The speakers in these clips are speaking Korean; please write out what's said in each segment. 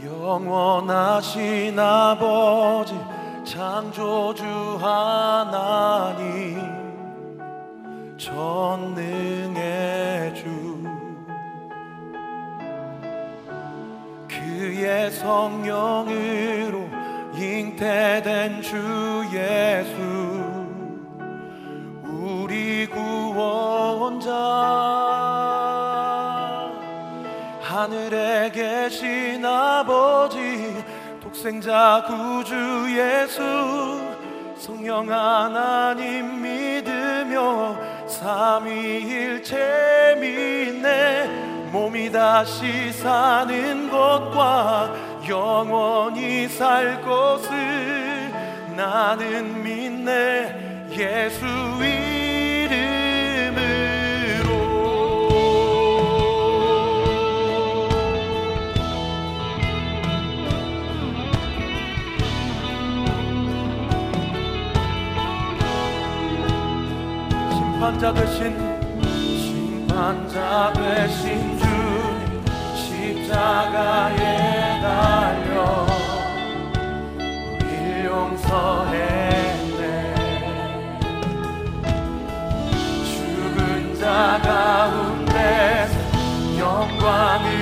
영원하신 아버지 창조주 하나님 전능의 주. 그의 성령으로 잉태된 주 예수 우리 구원자 하늘에 계신 아버지 독생자 구주 예수 성령 하나님 믿으며 삼위일체 믿네. 몸이 다시 사는 것과 영원히 살 것을 나는 믿네. 예수 위 심판자 되신 심판자 되신 주 십자가에 달려 우리 용서했네 죽은 자 가운데 영광을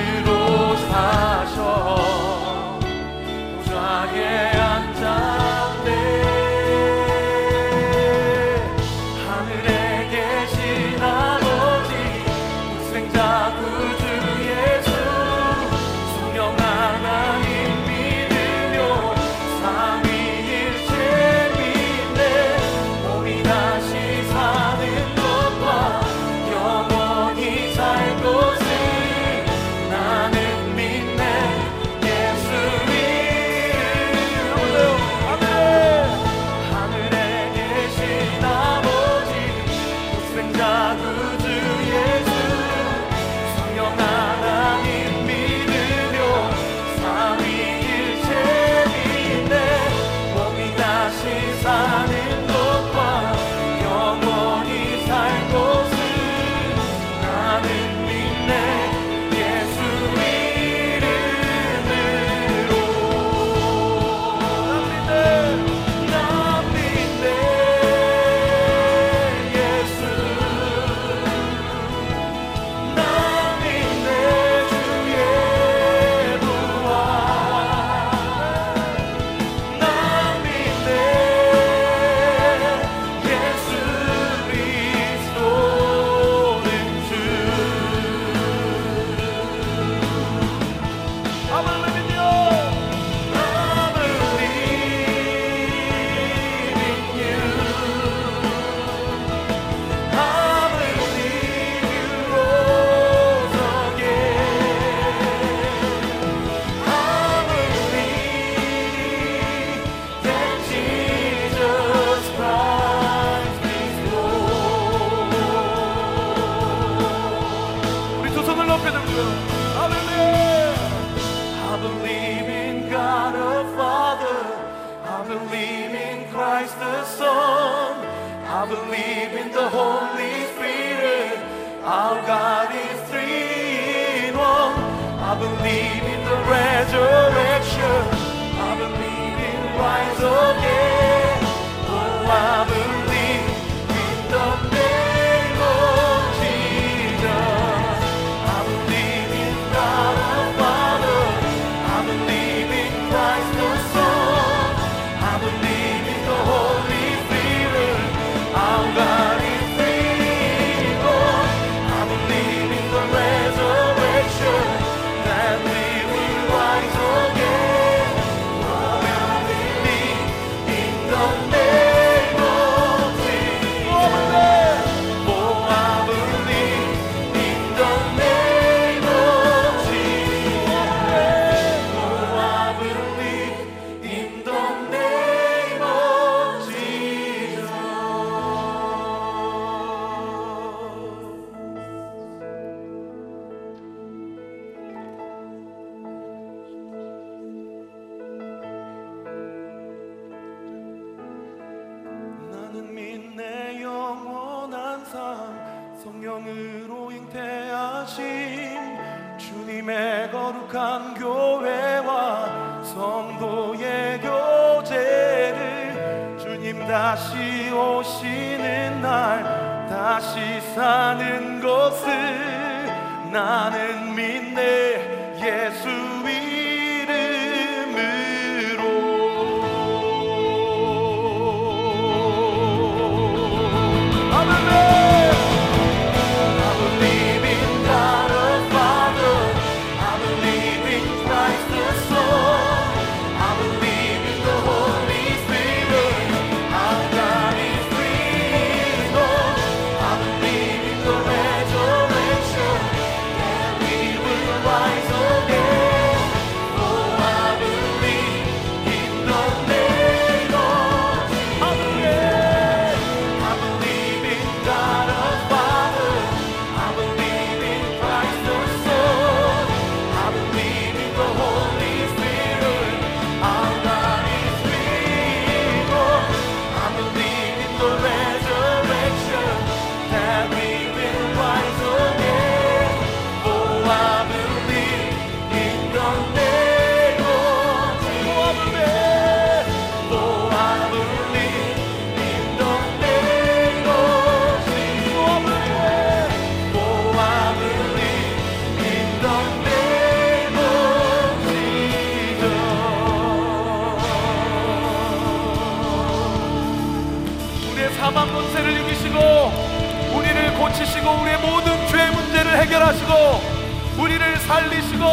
해결하시고 우리를 살리시고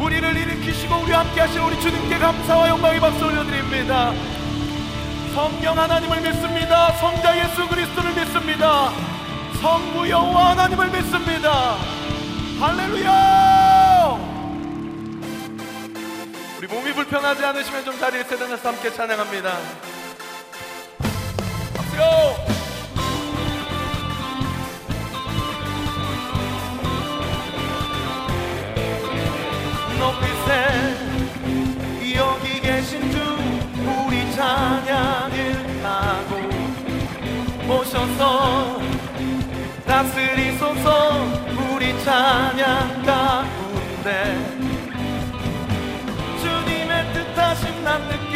우리를 일으키시고 우리와 함께 하신 우리 주님께 감사와 영광의 박수 올려드립니다. 성령 하나님을 믿습니다. 성자 예수 그리스도를 믿습니다. 성부 여호와 하나님을 믿습니다. 할렐루야! 우리 몸이 불편하지 않으시면 좀 자리에 세단에서 함께 찬양합니다. 박수요 높이세. 여기 계신 주 우리 찬양을 하고 오셔서 다스리소서. 우리 찬양 가운데 주님의 뜻하신 난 느끼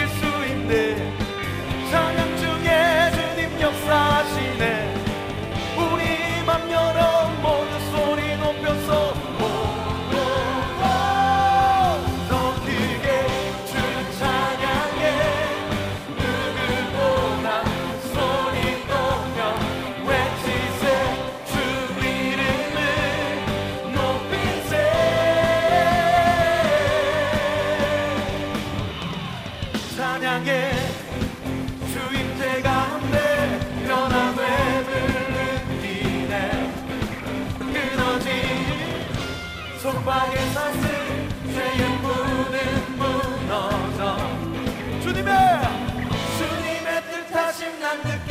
주님의 뜻하심 난 듣고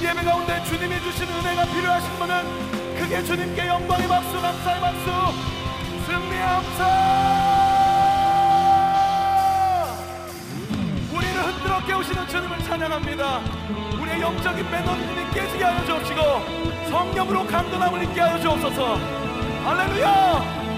오늘 예배 가운데 주님이 주신 은혜가 필요하신 분은 크게 주님께 영광의 박수 감사의 박수. 승리 감사. 우리를 흔들어 깨우시는 주님을 찬양합니다. 우리의 영적인 매너들이 깨지게 하여 주옵시고 성령으로 강건함을 있게 하여 주옵소서. 할렐루야!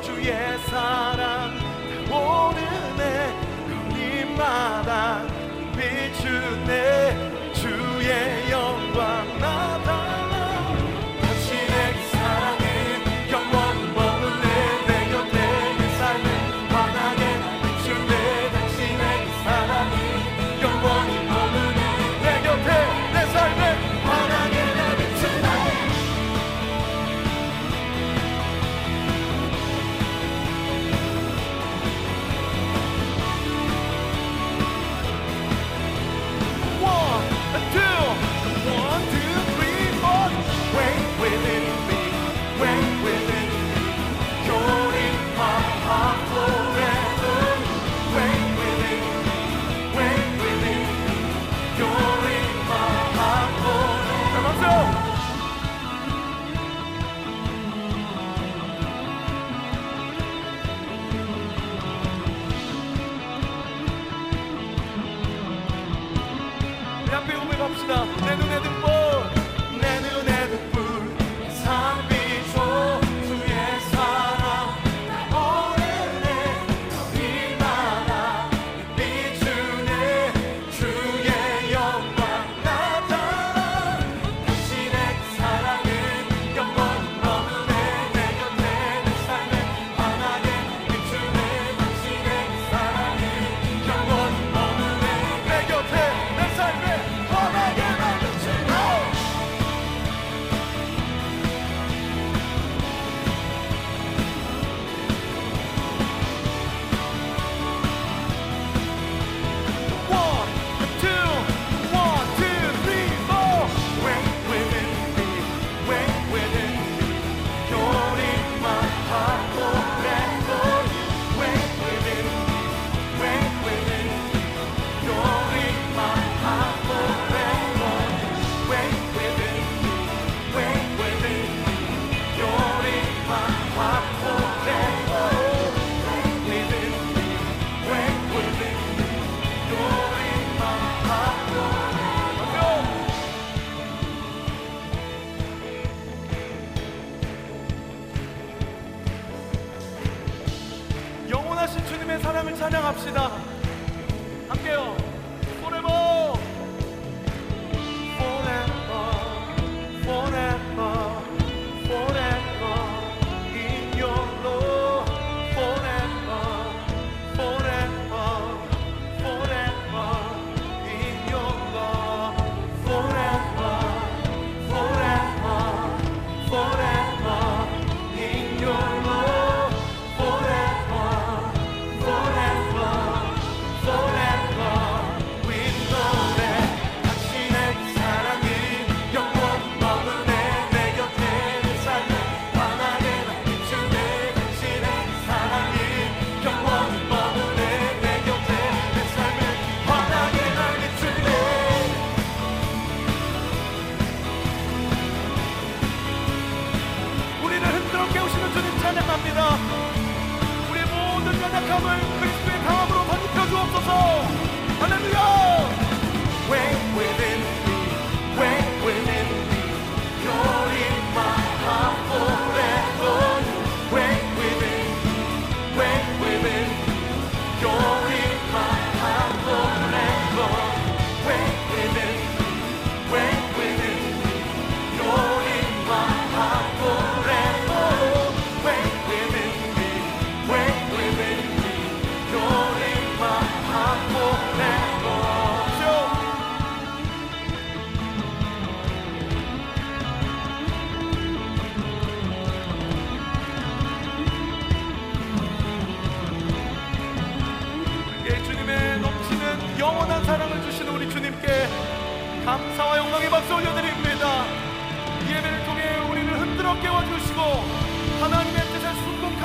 주의 삶.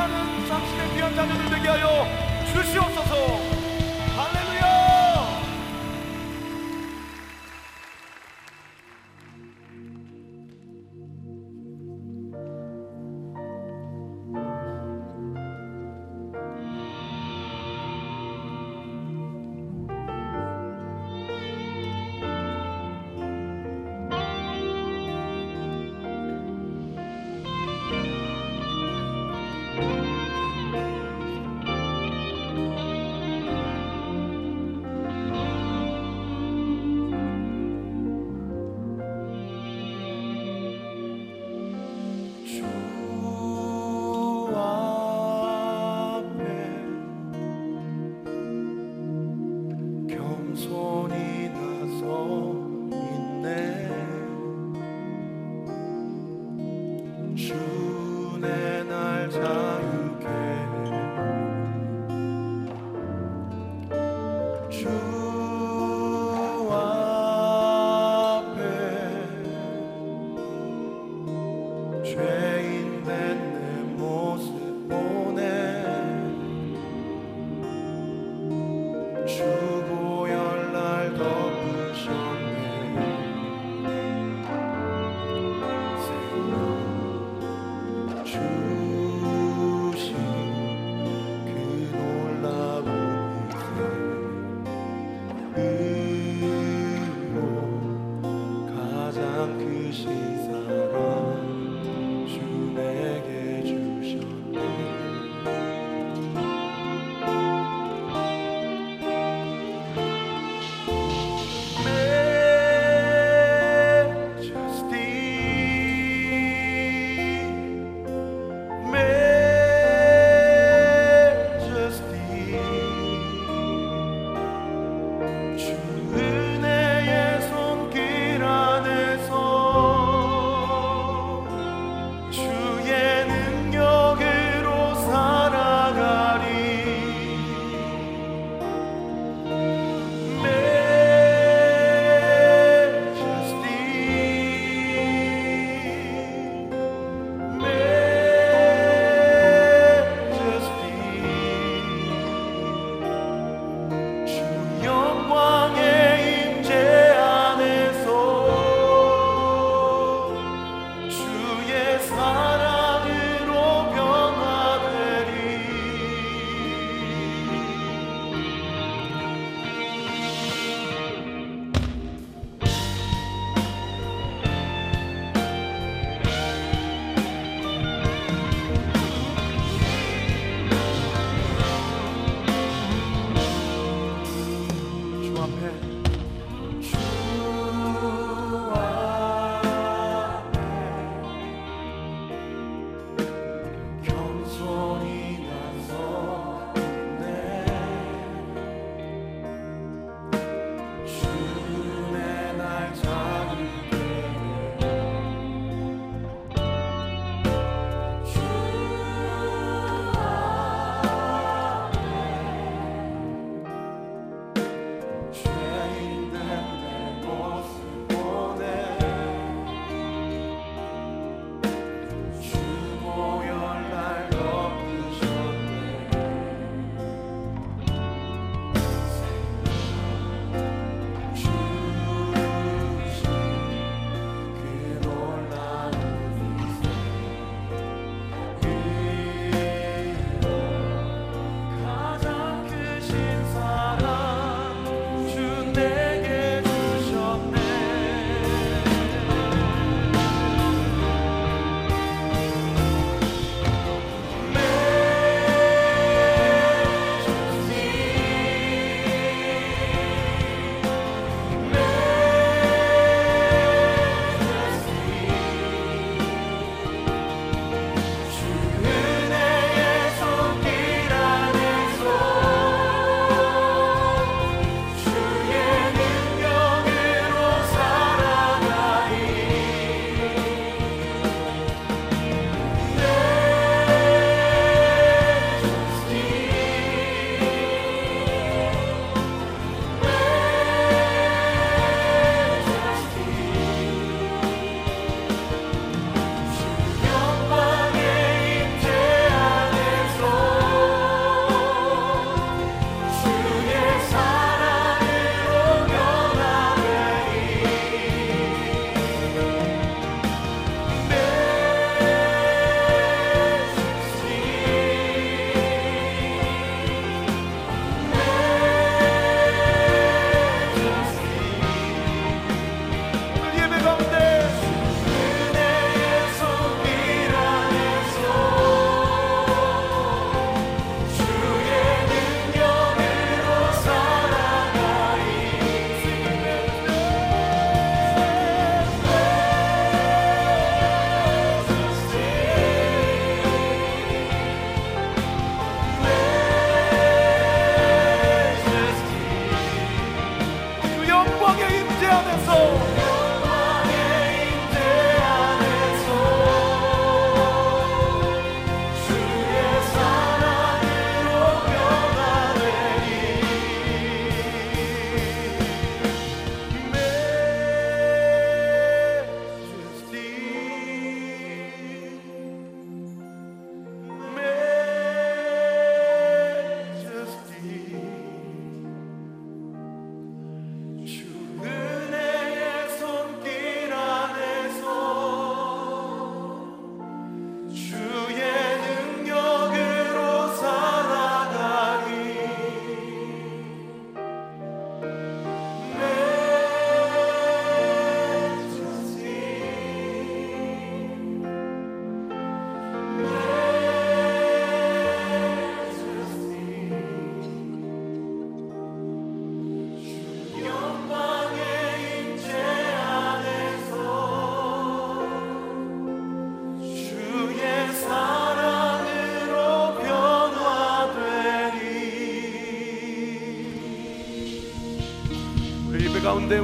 하는 당신의 귀한 자녀들 되게 하여 주시옵소서.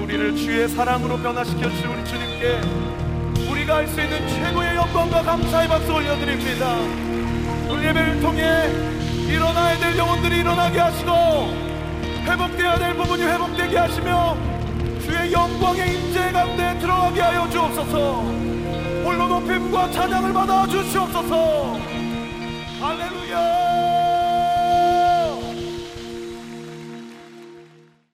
우리를 주의 사랑으로 변화시켜 주신 우리 주님께 우리가 할 수 있는 최고의 영광과 감사의 박수 올려드립니다. 오늘 예배를 통해 일어나야 될 영혼들이 일어나게 하시고 회복되어야 될 부분이 회복되게 하시며 주의 영광의 임재 가운데 들어가게 하여 주옵소서. 홀로 높임과 찬양을 받아 주시옵소서